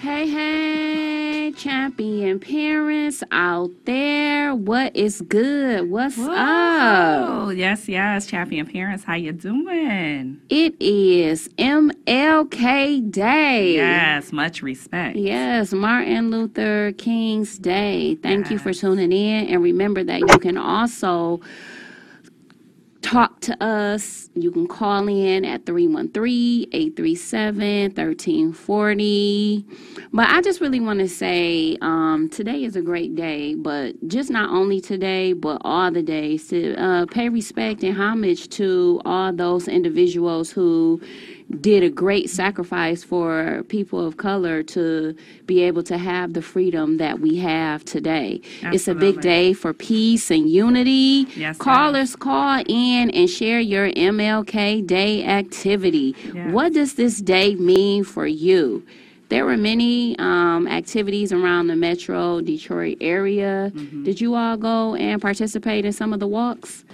Hey, hey, champion parents out there. What is good? What's Whoa. up? Yes, yes, champion parents. How you doing? It is MLK Day. Yes, much respect. Yes, Martin Luther King's Day. Thank you for tuning in. And remember that you can also talk to us. You can call in at 313 837 1340. But I just really want to say um, today is a great day, but just not only today, but all the days to uh, pay respect and homage to all those individuals who did a great sacrifice for people of color to be able to have the freedom that we have today. It's a big day for peace and unity. Yes, Callers call in and share your MLK Day activity. Yes. What does this day mean for you? There were many um, activities around the metro Detroit area. Mm-hmm. Did you all go and participate in some of the walks?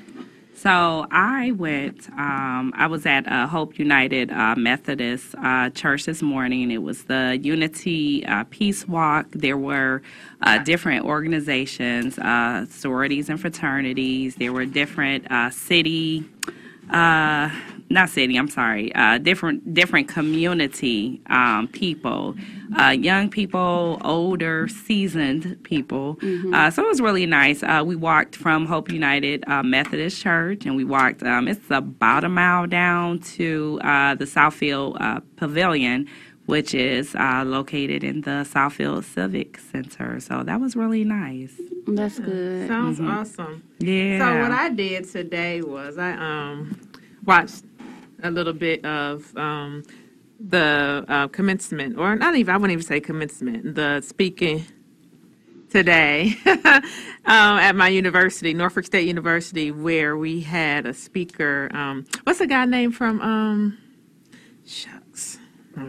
So I went. Um, I was at uh, Hope United uh, Methodist uh, Church this morning. It was the Unity uh, Peace Walk. There were uh, different organizations, sororities and fraternities. There were different city. Not city. I'm sorry. Uh, different different community um, people, uh, young people, older, seasoned people. Uh, so it was really nice. Uh, we walked from Hope United uh, Methodist Church, and we walked. Um, it's about a mile down to uh, the Southfield uh, Pavilion, which is uh, located in the Southfield Civic Center. So that was really nice. That's good. Sounds awesome. Yeah. So what I did today was I um watched a little bit of um the uh, commencement, or not even I wouldn't even say commencement, the speaking today um, at my university, Norfolk State University, where we had a speaker. Um, what's the guy name from? Um, shucks, I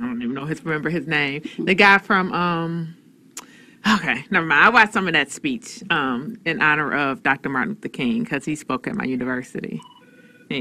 don't even know his remember his name. The guy from. Um, Okay, never mind. I watched some of that speech um, in honor of Dr. Martin Luther King because he spoke at my university.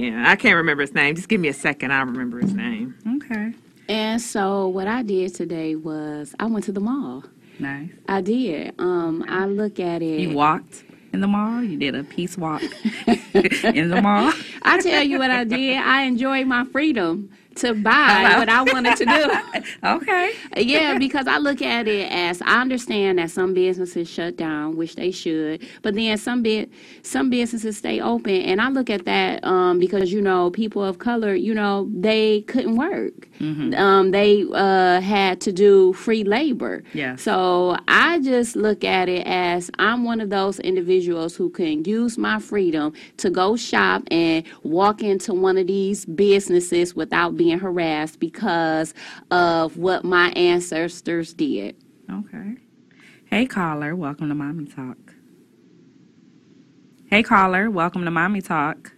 Yeah, I can't remember his name. Just give me a second. I'll remember his name. okay. And so what I did today was I went to the mall. Nice. I did. Um, I look at it. You walked in the mall. You did a peace walk in the mall. I tell you what I did. I enjoyed my freedom to buy what I wanted to do. Okay. yeah, because I look at it as I understand that some businesses shut down, which they should, but then some bit some businesses stay open, and I look at that um, because you know people of color, you know, they couldn't work. Um, they uh, had to do free labor. Yes. So I just look at it as I'm one of those individuals who can use my freedom to go shop and walk into one of these businesses without being harassed because of what my ancestors did. Okay. Hey, caller. Welcome to Mommy Talk. Hey, caller. Welcome to Mommy Talk.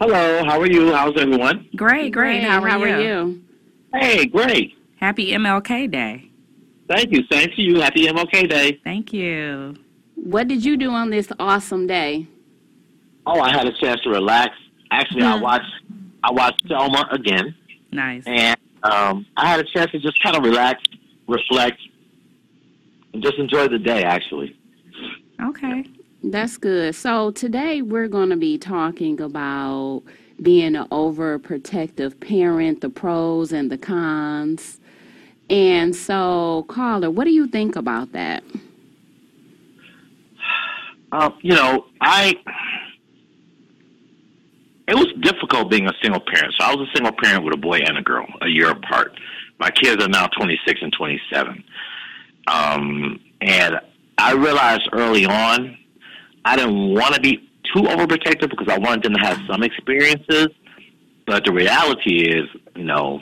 Hello, how are you? How's everyone? Great, great. How, are, you? you? Hey, great. Happy MLK Day. Thank you. Same to you. Happy MLK Day. Thank you. What did you do on this awesome day? Oh, I had a chance to relax. Actually, I Mhm. watched I watched Selma again, Nice. and um, I had a chance to just kind of relax, reflect, and just enjoy the day. Actually, Okay. That's good. So today we're going to be talking about being an overprotective parent, the pros and the cons. And so, caller, what do you think about that? um, you know, I it was difficult being a single parent. So I was a single parent with a boy and a girl, a year apart. My kids are now 26 and 27. Um, and I realized early on I didn't want to be too overprotective because I wanted them to have some experiences. But the reality is, you know,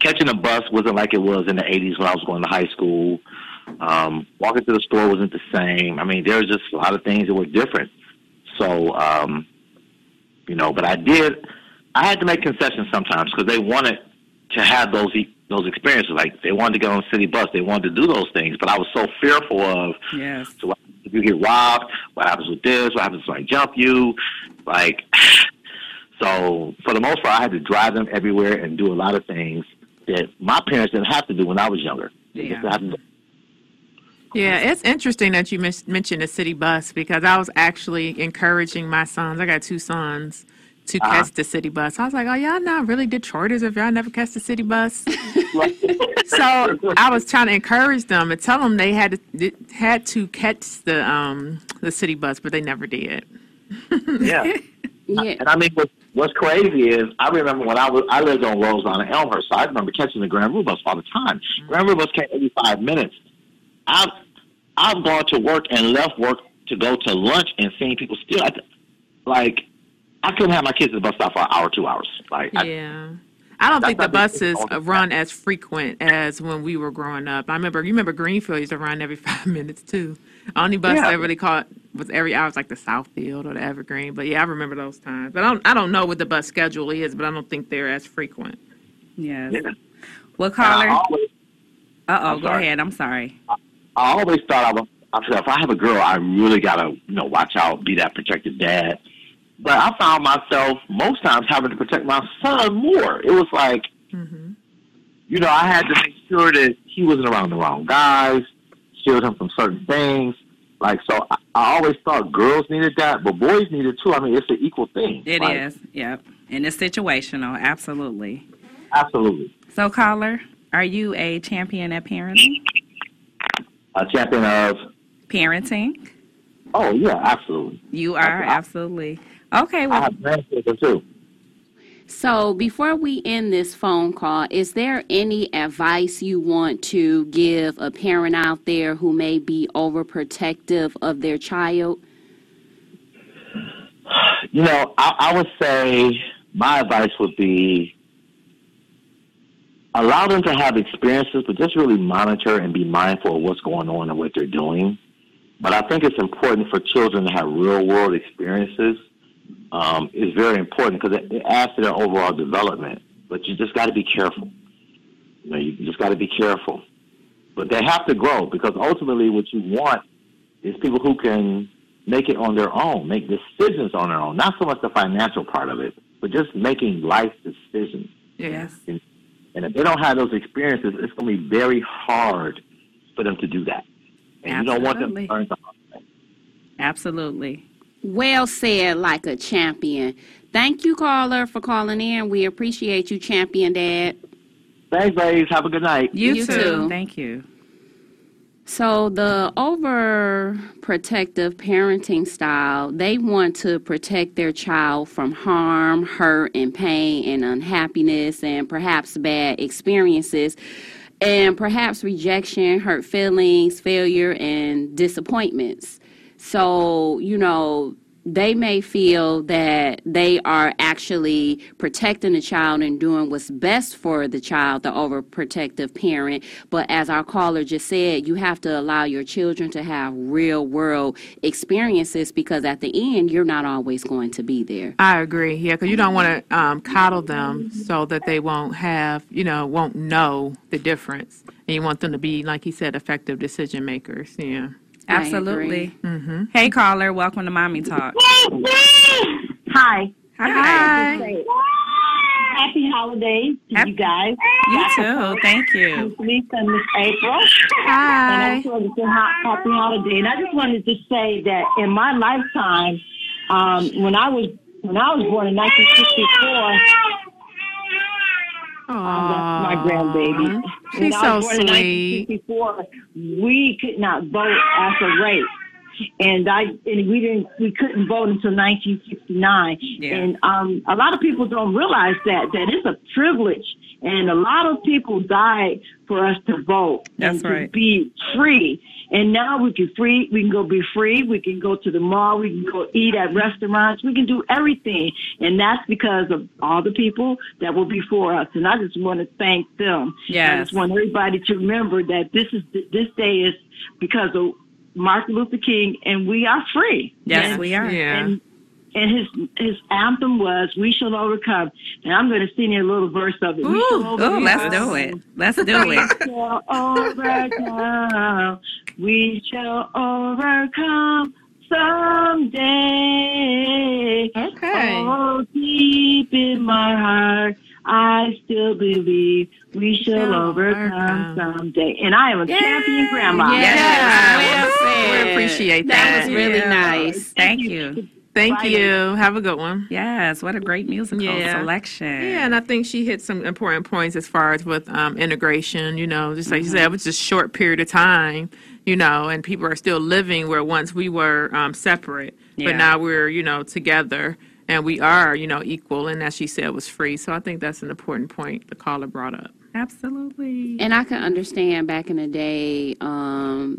catching a bus wasn't like it was in the 80s when I was going to high school. Um, walking to the store wasn't the same. I mean, there was just a lot of things that were different. So, um, you know, but I did. I had to make concessions sometimes because they wanted to have those e- those experiences. Like they wanted to get on a city bus, they wanted to do those things. But I was so fearful of Yes. so what if you get robbed? What happens with this? What happens if I jump you? Like, so for the most part, I had to drive them everywhere and do a lot of things. that my parents didn't have to do when I was younger. They Yeah. just had to- Yeah, it's interesting that you mentioned the city bus because I was actually encouraging my sons. I got two sons to Uh-huh. catch the city bus. I was like, "Oh, y'all not really Detroiters if y'all never catch the city bus." so I was trying to encourage them and tell them they had to had to catch the um the city bus, but they never did. yeah. Yeah. And I mean, what's, what's crazy is I remember when I was I lived on Roselawn and Elmhurst, so I remember catching the Grand River bus all the time. Grand River bus came every five minutes. I've I've gone to work and left work to go to lunch and seeing people still at the, like I couldn't have my kids at the bus stop for an hour, two hours. Like I, Yeah. I don't think the buses uh, run as frequent as when we were growing up. I remember, you remember Greenfield used to run every five minutes too. Only bus Yeah. I really caught was every hour was like the Southfield or the Evergreen. But yeah, I remember those times. But I don't, I don't know what the bus schedule is, but I don't think they're as frequent. Yes. yeah. What And caller? Uh oh, go sorry. ahead. I'm sorry. I always thought I was. I said, if I have a girl, I really gotta, you know, watch out, be that protective dad. But I found myself most times having to protect my son more. It was like, hmm you know, I had to make sure that he wasn't around the wrong guys, shield him from certain things. Like, so I, I always thought girls needed that, but boys needed too. I mean, it's an equal thing. It Like, is. Yep. And it's situational. Absolutely. Absolutely. So, caller, are you a champion at parenting? A champion of, Parenting? oh, yeah, absolutely. You are I- absolutely. Okay. I have grandchildren too. So, before we end this phone call, is there any advice you want to give a parent out there who may be overprotective of their child? You know, I, I would say my advice would be allow them to have experiences, but just really monitor and be mindful of what's going on and what they're doing. But I think it's important for children to have real world experiences. Um, it's very important because it, it adds to their overall development. But you just got to be careful. You know, you just got to be careful. But they have to grow because ultimately, what you want is people who can make it on their own, make decisions on their own. Not so much the financial part of it, but just making life decisions. Yes. And if they don't have those experiences, it's going to be very hard for them to do that. And you don't want them to Absolutely. learn the hard way. absolutely. Well said, like a champion. Thank you, caller, for calling in. We appreciate you, champion dad. Thanks, ladies. Have a good night. You, You too. too. Thank you. So the overprotective parenting style, they want to protect their child from harm, hurt, and pain and unhappiness and perhaps bad experiences and perhaps rejection, hurt feelings, failure, and disappointments. So, you know, they may feel that they are actually protecting the child and doing what's best for the child, the overprotective parent. But as our caller just said, you have to allow your children to have real world experiences because at the end, you're not always going to be there. I agree. Yeah, because you don't want to um, coddle them so that they won't have, you know, won't know the difference. And you want them to be, like you said, effective decision makers. Yeah. I Absolutely. Mm-hmm. Hey, caller. Welcome to Mommy Talk. Hi. Hi. Happy holidays to Happy- you guys. You too. Thank you. Miss Lisa and Miss April. And Hi. I just wanted to say happy holiday. And I just wanted to say that in my lifetime, um, when I was when I was born in 1964, that's my grandbaby. She's when so was born in sweet. 1964, we could not vote as a race. And I and we didn't we couldn't vote until 1969. Yeah. And um, a lot of people don't realize that that is a privilege. And a lot of people died for us to vote That's and to be free. And now we can free. We can go be free. We can go to the mall. We can go eat at restaurants. We can do everything. And that's because of all the people that were before us. And I just want to thank them. I just want everybody to remember that this is this day is because of Martin Luther King, and we are free. Yes, And- we are. Yeah. And, and his his anthem was "We shall overcome," and I'm going to sing you a little verse of it. Ooh, ooh, let's do it. Let's do it. we shall overcome. We shall overcome someday. Okay. Oh, deep in my heart, I still believe we shall shall overcome overcome. someday. And I am a champion grandma. Yes. Well said. We appreciate That that. was really Yeah. nice. Thank you. Thank Right. you. Have a good one. Yes, what a great musical Yeah. selection. Yeah, and I think she hit some important points as far as with um, integration. You know, just like you said, it was just a short period of time. You know, and people are still living where once we were um, separate, Yeah. but now we're you know together and we are you know equal. And as she said, was free. So I think that's an important point the caller brought up. Absolutely. And I can understand back in the day, um,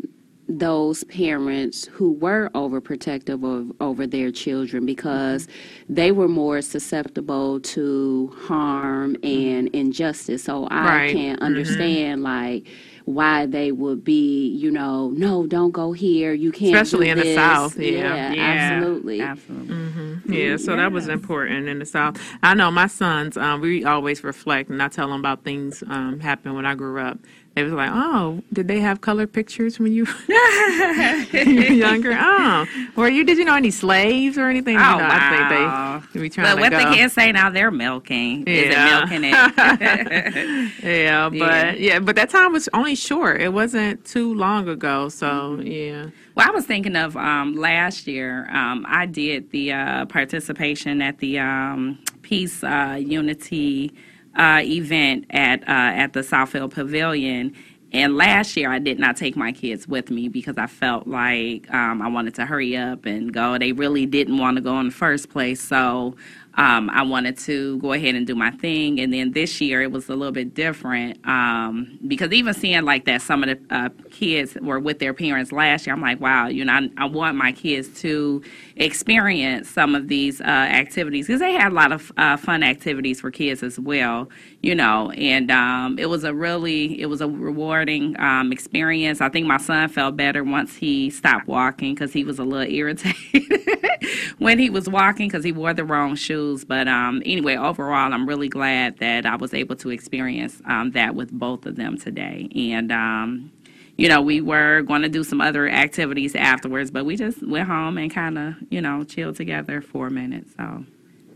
those parents who were overprotective of over their children because they were more susceptible to harm and injustice. So I Right. can understand like why they would be, you know, no, don't go here. You can't. do Especially in the. South, yeah. Yeah, absolutely. Absolutely. Yeah, so that was important in the South. I know my sons, um, we always reflect and I tell them about things um, happened when I grew up. They was like, oh, did they have color pictures when you you were younger? Oh, were you? Did you know any slaves or anything? Oh, you know, wow. I think they be trying But to what go. the kids say now, they're milking. Yeah. Is it milking it? Yeah, but yeah. but that time was only short. It wasn't too long ago. So Mm-hmm. yeah, Well, I was thinking of um, last year. Um, I did the uh, participation at the um, Peace uh, Unity uh, event at uh, at the Southfield Pavilion. And last year, I did not take my kids with me because I felt like um, I wanted to hurry up and go. They really didn't want to go in the first place, so um, I wanted to go ahead and do my thing. And then this year, it was a little bit different um, because even seeing like that, some of the uh, kids were with their parents last year. I'm like, wow, you know, I, I want my kids to experience some of these uh, activities because they had a lot of uh, fun activities for kids as well, you know. And um, it was a really, it was a rewarding um, experience. I think my son felt better once he stopped walking because he was a little irritated when he was walking because he wore the wrong shoes. But um, anyway, overall, I'm really glad that I was able to experience um, that with both of them today. And um, you know, we were going to do some other activities afterwards, but we just went home and kind of, you know, chilled together for a minute. So,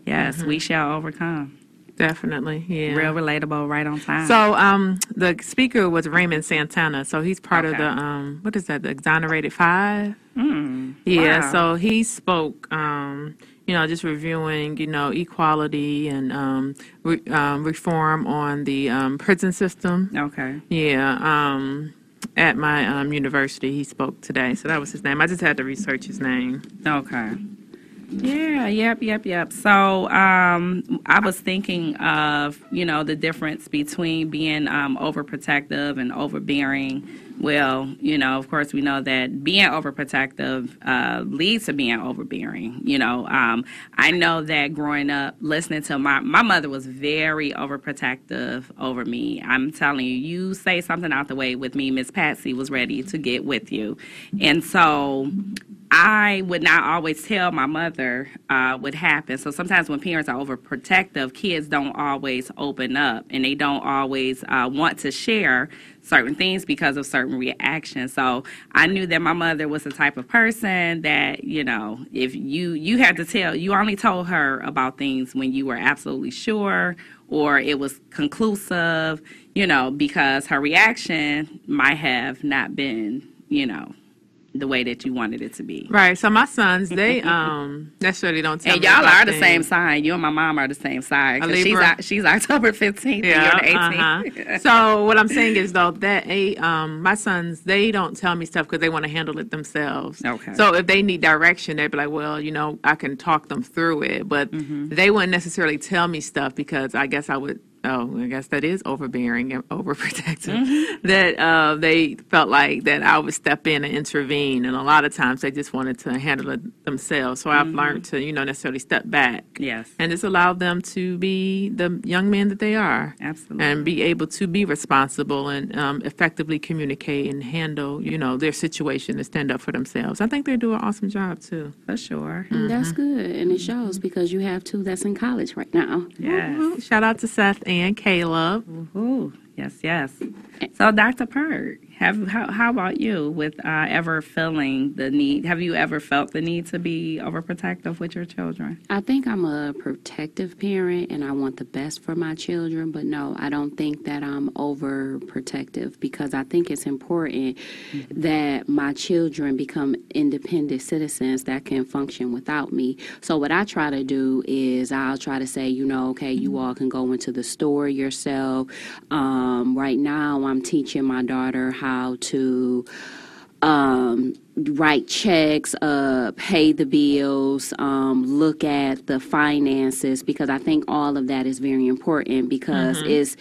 yes, we shall overcome. definitely. Yeah, Real relatable, right on time. So um, the speaker was Raymond Santana. So he's part of the um, what is that? The Exonerated Five. Mm, Yeah. wow. So he spoke. Um, you know, just reviewing, you know, equality and um, re- um, reform on the um, prison system. okay. Yeah. Um, at my um, university, he spoke today. So that was his name. I just had to research his name. Okay. Yeah, yep, yep, yep. So um, I was thinking of, you know, the difference between being um, overprotective and overbearing. Well, you know, of course, we know that being overprotective uh, leads to being overbearing. You know, um, I know that growing up, listening to my my mother was very overprotective over me. I'm telling you, you say something out the way with me, Miss Patsy was ready to get with you, and so I would not always tell my mother uh, what happened. So sometimes when parents are overprotective, kids don't always open up and they don't always uh, want to share certain things because of certain reactions. So I knew that my mother was the type of person that, you know, if you you had to tell, you only told her about things when you were absolutely sure or it was conclusive, you know, because her reaction might have not been, you know, the way that you wanted it to be. Right. So my sons, they um necessarily don't tell And me y'all are the same sign. You and my mom are the same sign. she's she's October fifteenth. Yeah. you're the 18th. Uh-huh. so what I'm saying is though that a um my sons they don't tell me stuff because they want to handle it themselves. Okay. So if they need direction, they'd be like, well, you know, I can talk them through it, but Mm-hmm. they wouldn't necessarily tell me stuff because I guess I would. Oh, I guess that is overbearing and overprotective. Mm-hmm. That uh, they felt like that I would step in and intervene, and a lot of times they just wanted to handle it themselves. So Mm-hmm. I've learned to, you know, necessarily step back Yes, and just allow them to be the young men that they are absolutely. and be able to be responsible and um, effectively communicate and handle, you know, their situation and stand up for themselves. I think they do an awesome job too. For sure. And That's good, and it shows because you have two that's in college right now. Yes. Shout out to Seth and Caleb. Ooh, yes, yes. So, Dr. Pert, Have how, how about you with uh, ever feeling the need? Have you ever felt the need to be overprotective with your children? I think I'm a protective parent and I want the best for my children, but no, I don't think that I'm overprotective because I think it's important mm-hmm. that my children become independent citizens that can function without me. So what I try to do is I'll try to say, you know, okay, you all can go into the store yourself. Um, right now, I'm teaching my daughter how to um, write checks, uh, pay the bills, um, look at the finances, because I think all of that is very important because mm-hmm. it's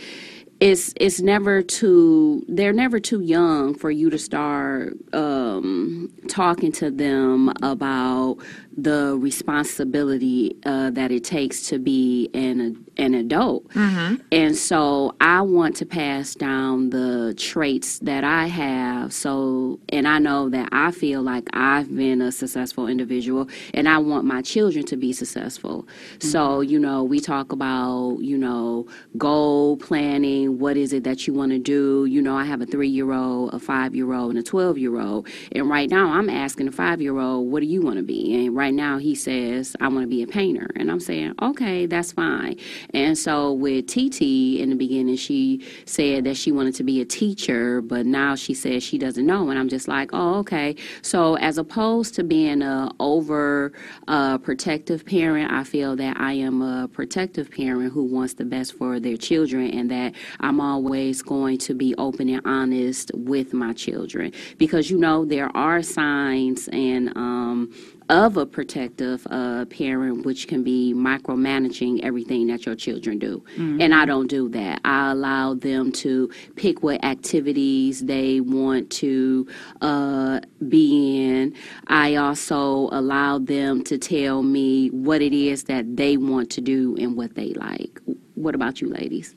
it's it's never too they're never too young for you to start um, talking to them about the responsibility uh, that it takes to be an an adult. Mm-hmm. And so I want to pass down the traits that I have. So, and I know that I feel like I've been a successful individual and I want my children to be successful. Mm-hmm. So, you know, we talk about, you know, goal planning. What is it that you want to do? You know, I have a three year old, a five year old, and a 12 year old. And right now I'm asking a five year old, what do you want to be? And right now he says, I want to be a painter. And I'm saying, okay, that's fine. And so with TT in the beginning, she said that she wanted to be a teacher, but now she says she doesn't know. And I'm just like, oh, okay. So as opposed to being a over uh, protective parent, I feel that I am a protective parent who wants the best for their children and that I'm always going to be open and honest with my children because you know there are signs and um, of a protective uh, parent, which can be micromanaging everything that your children do. Mm-hmm. And I don't do that. I allow them to pick what activities they want to uh, be in. I also allow them to tell me what it is that they want to do and what they like. What about you, ladies?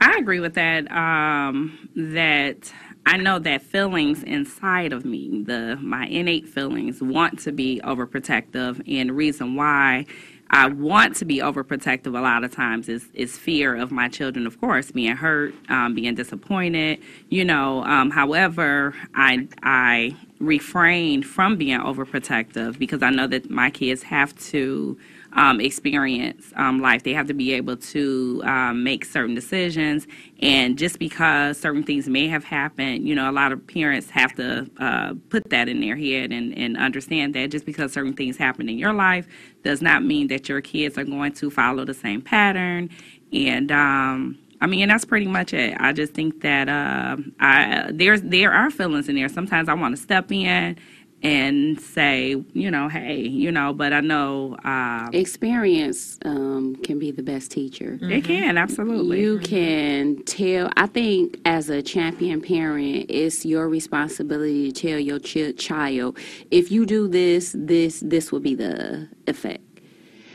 I agree with that. Um, that I know that feelings inside of me, the my innate feelings, want to be overprotective, and the reason why I want to be overprotective a lot of times is is fear of my children, of course, being hurt, um, being disappointed. You know, um, however, I I refrain from being overprotective because I know that my kids have to um, experience um, life. They have to be able to um, make certain decisions. And just because certain things may have happened, you know, a lot of parents have to uh, put that in their head and, and understand that just because certain things happen in your life does not mean that your kids are going to follow the same pattern. And, um, I mean, that's pretty much it. I just think that uh, I there's there are feelings in there. Sometimes I want to step in and say, you know, hey, you know, but I know uh, experience um, can be the best teacher. Mm-hmm. It can absolutely. You can tell. I think as a champion parent, it's your responsibility to tell your ch- child if you do this, this, this will be the effect.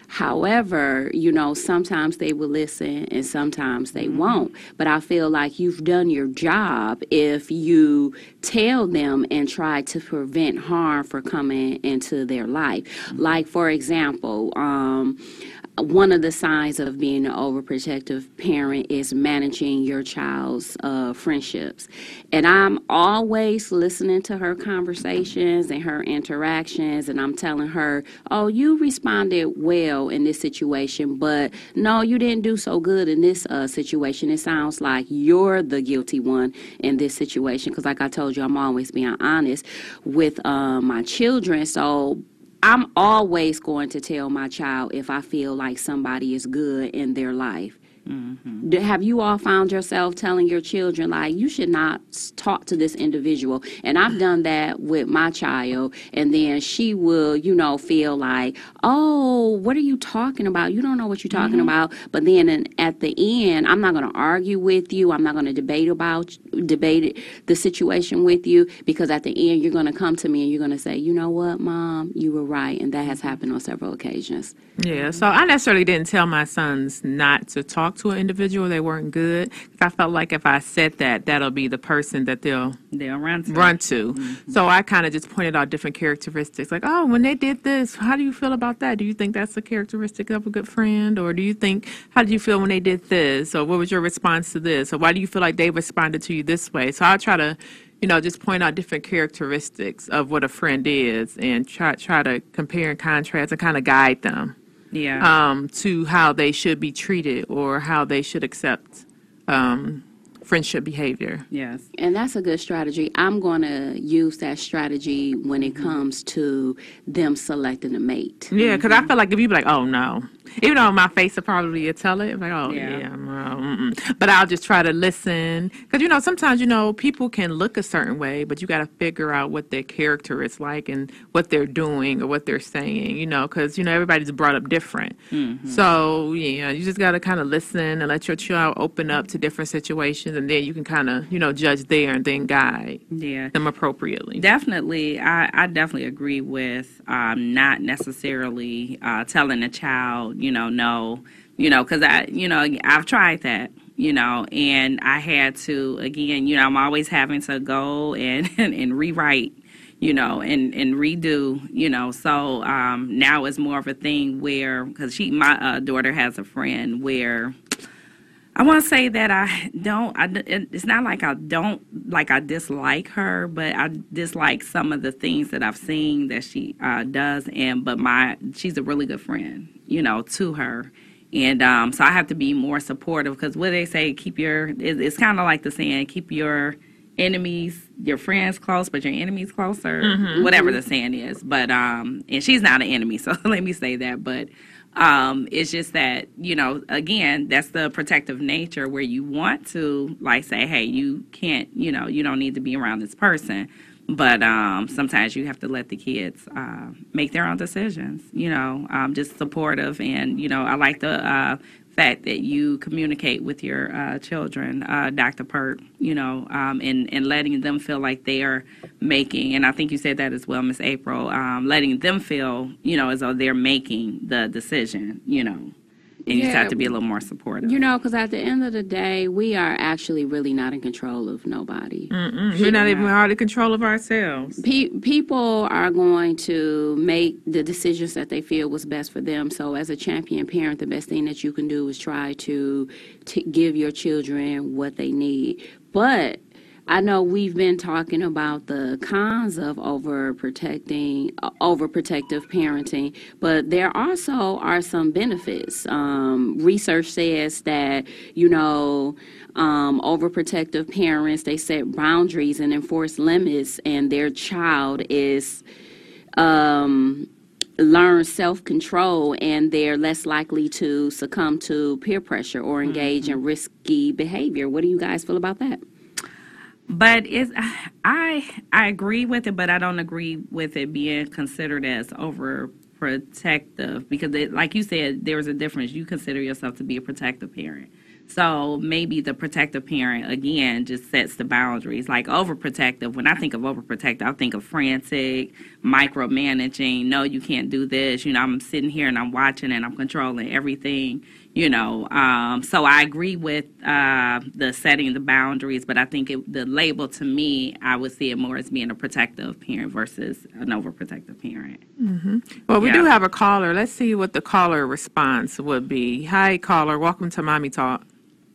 However, you know, sometimes they will listen and sometimes they mm-hmm. won't. But I feel like you've done your job if you tell them and try to prevent harm from coming into their life. Mm-hmm. Like, for example, um, one of the signs of being an overprotective parent is managing your child's uh, friendships. And I'm always listening to her conversations and her interactions, and I'm telling her, oh, you responded well in this situation, but no, you didn't do so good in this uh, situation. It sounds like you're the guilty one in this situation. Because, like I told you, I'm always being honest with uh, my children. So, I'm always going to tell my child if I feel like somebody is good in their life. Mm-hmm. Have you all found yourself telling your children, like, you should not talk to this individual? And I've done that with my child, and then she will, you know, feel like, oh, what are you talking about? You don't know what you're talking mm-hmm. about. But then at the end, I'm not going to argue with you. I'm not going to debate about debate the situation with you because at the end, you're going to come to me and you're going to say, you know what, mom, you were right, and that has happened on several occasions. Yeah. So I necessarily didn't tell my sons not to talk to an individual, they weren't good. I felt like if I said that, that'll be the person that they'll they'll run to. Run to. Mm-hmm. So I kind of just pointed out different characteristics, like, oh, when they did this, how do you feel about that? Do you think that's a characteristic of a good friend, or do you think how did you feel when they did this, or what was your response to this, or why do you feel like they responded to you this way? So I'll try to you know, just point out different characteristics of what a friend is, and try try to compare and contrast and kind of guide them Yeah. um, to how they should be treated or how they should accept um, friendship behavior. yes. And that's a good strategy. I'm going to use that strategy when it comes to them selecting a mate. Yeah, because I feel like if you be like, oh no, even though my face will probably tell it, like, oh Yeah. yeah, no, but I'll just try to listen because you know sometimes you know people can look a certain way, but you got to figure out what their character is like and what they're doing or what they're saying, you know, because you know everybody's brought up different. So yeah, you just got to kind of listen and let your child open up to different situations, and then you can kind of you know judge there and then guide Yeah. them appropriately. Definitely, I, I definitely agree with um, not necessarily uh, telling a child, you know, no, you know, because I, you know, I've tried that, you know, and I had to again, you know, I'm always having to go and and, and rewrite, you know, and and redo, you know. So um, now it's more of a thing where because she, my uh, daughter has a friend where. I want to say that I don't. I, it's not like I don't like I dislike her, but I dislike some of the things that I've seen that she uh, does. And but my she's a really good friend, you know, to her, and um, so I have to be more supportive because what they say, keep your. It, it's kind of like the saying, keep your enemies, your friends close, but your enemies closer. Whatever the saying is, but um, and she's not an enemy, so let me say that, but. Um, it's just that, you know, again, that's the protective nature where you want to like say, hey, you can't, you know, you don't need to be around this person. But um, sometimes you have to let the kids uh, make their own decisions, you know, um, just supportive. And, you know, I like the uh, fact that you communicate with your uh, children, uh, Dr. Pert, you know, um, and, and letting them feel like they are making, and I think you said that as well, Miss April, um, letting them feel, you know, as though they're making the decision, you know, and you just have to be a little more supportive. You know, because at the end of the day, we are actually really not in control of nobody. Mm, We're not even hard in control of ourselves. Pe- people are going to make the decisions that they feel was best for them. So, as a champion parent, the best thing that you can do is try to t- give your children what they need. But I know we've been talking about the cons of overprotecting, overprotective parenting, but there also are some benefits. Um, research says that you know um, overprotective parents they set boundaries and enforce limits, and their child is um, learn self control and they're less likely to succumb to peer pressure or engage in risky behavior. What do you guys feel about that? But it's I I agree with it, but I don't agree with it being considered as overprotective because, it, like you said, there's a difference. You consider yourself to be a protective parent, so maybe the protective parent again just sets the boundaries. Like overprotective, when I think of overprotective, I think of frantic, micromanaging. No, you can't do this. You know, I'm sitting here and I'm watching and I'm controlling everything you know um, so i agree with uh, the setting the boundaries but i think it, the label to me i would see it more as being a protective parent versus an overprotective parent Well, we Yeah. do have a caller. Let's see what the caller response would be. Hi, caller. Welcome to Mommy Talk.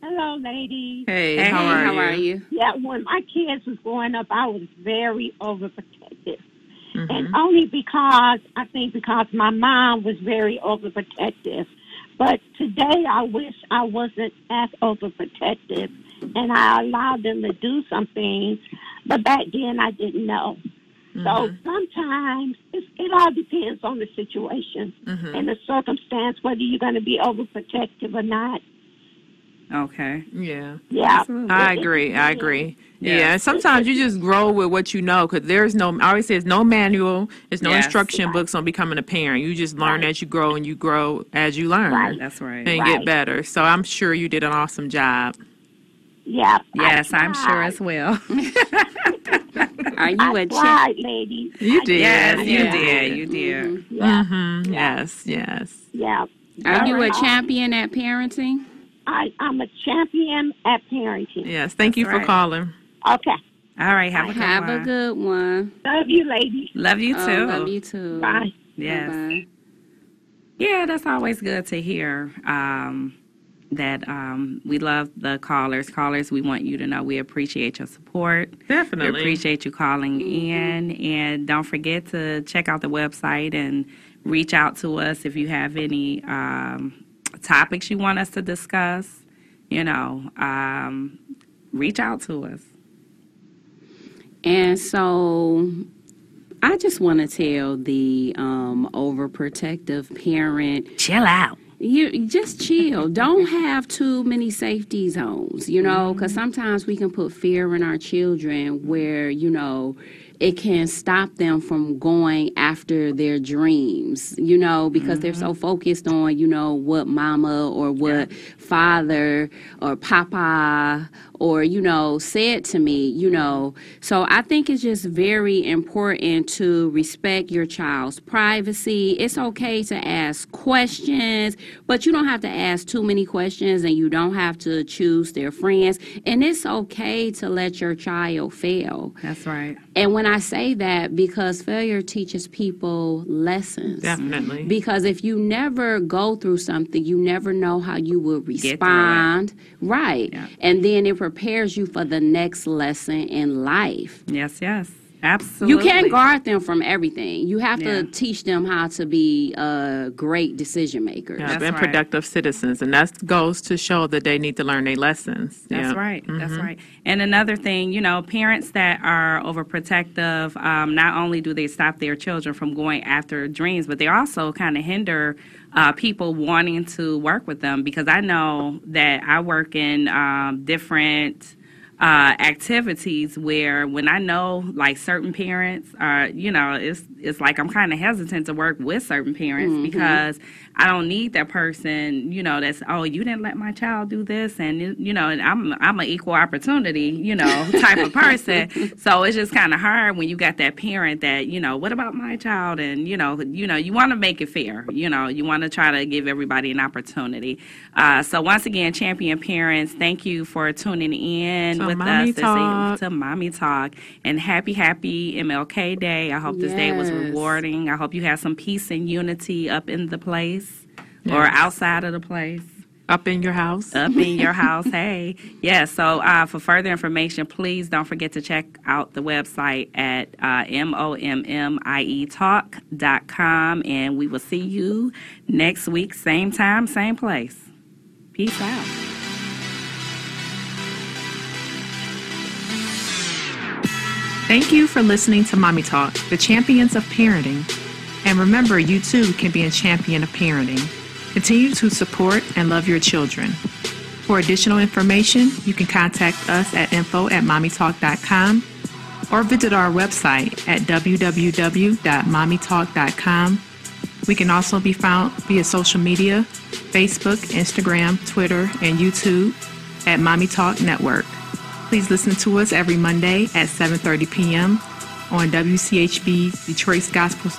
Hello, ladies. Hey, Hey, how, are, How you? are you? Yeah, when my kids was growing up, I was very overprotective. Mm-hmm. And only because, I think because my mom was very overprotective. But today I wish I wasn't as overprotective and I allowed them to do some things. But back then I didn't know. So Mm-hmm. sometimes it's, it all depends on the situation Mm-hmm. and the circumstance, whether you're going to be overprotective or not. Okay Yeah, Yeah. I It- it agree. I agree. Yeah. Yeah, sometimes you just grow with what you know because there's no, I always say, there's no manual, there's no Yes. instruction books on becoming a parent. You just learn as you grow and you grow as you learn Right. that's right and Right. get better. So I'm sure you did an awesome job. Yeah. yes I i'm sure as well Are you I a champ? tried, ladies. You did. yes you Yeah. did you did Yeah. Mm-hmm. Yes, yes. Yeah. Are you a champion at parenting? I, I'm a champion at parenting. Yes. Thank you for right. calling. Okay. all right have a good Have a one good one. Love you, ladies. love you Oh, too love you too. Bye. yes Bye-bye. Yeah, that's always good to hear. Um, that um, we love the callers. Callers, we want you to know we appreciate your support. Definitely. We Definitely. appreciate you calling in. And don't forget to check out the website and reach out to us if you have any um, topics you want us to discuss. You know, um, reach out to us. And so I just want to tell the um, overprotective parent Chill out. you just chill. Don't have too many safety zones, you know, because sometimes we can put fear in our children where, you know, it can stop them from going after their dreams, you know, because they're Mm-hmm. so focused on, you know, what mama or what father or papa or, you know, said to me, you know. So I think it's just very important to respect your child's privacy. It's okay to ask questions, but you don't have to ask too many questions and you don't have to choose their friends. And it's okay to let your child fail. That's right. And when I say that, because failure teaches people lessons. Definitely. Because if you never go through something, you never know how you will respond. Right. Yeah. And then it prepares you for the next lesson in life. Yes, yes. Absolutely. You can't guard them from everything. You have Yeah. to teach them how to be a great decision maker. Yeah, That's right. productive citizens, and that goes to show that they need to learn their lessons. That's Yeah. right. That's right. And another thing, you know, parents that are overprotective, um, not only do they stop their children from going after dreams, but they also kind of hinder uh, people wanting to work with them because I know that I work in um, different uh, activities where when I know like certain parents are, you know, it's it's like I'm kind of hesitant to work with certain parents because I don't need that person, you know, that's oh you didn't let my child do this and you know, and I'm I'm an equal opportunity, you know, type of person. So it's just kind of hard when you got that parent that you know, what about my child? And you know, you know, you want to make it fair, you know, you want to try to give everybody an opportunity. Uh, so once again, champion parents, thank you for tuning in To with Mommy us Talk. to Mommy Talk. And happy, happy MLK Day. I hope this day was rewarding. I hope you have some peace and unity up in the place or outside of the place. Up in your house. Up in your house, hey. Yeah, so uh, for further information, please don't forget to check out the website at uh, M-O-M-M-I-E talk.com. And we will see you next week, same time, same place. Peace out. Thank you for listening to Mommy Talk, the champions of parenting. And remember, you too can be a champion of parenting. Continue to support and love your children. For additional information, you can contact us at info at mommytalk.com or visit our website at www.mommytalk.com. We can also be found via social media Facebook, Instagram, Twitter, and YouTube at Mommy Talk Network. Please listen to us every Monday at 7:30 p.m. on WCHB Detroit's Gospel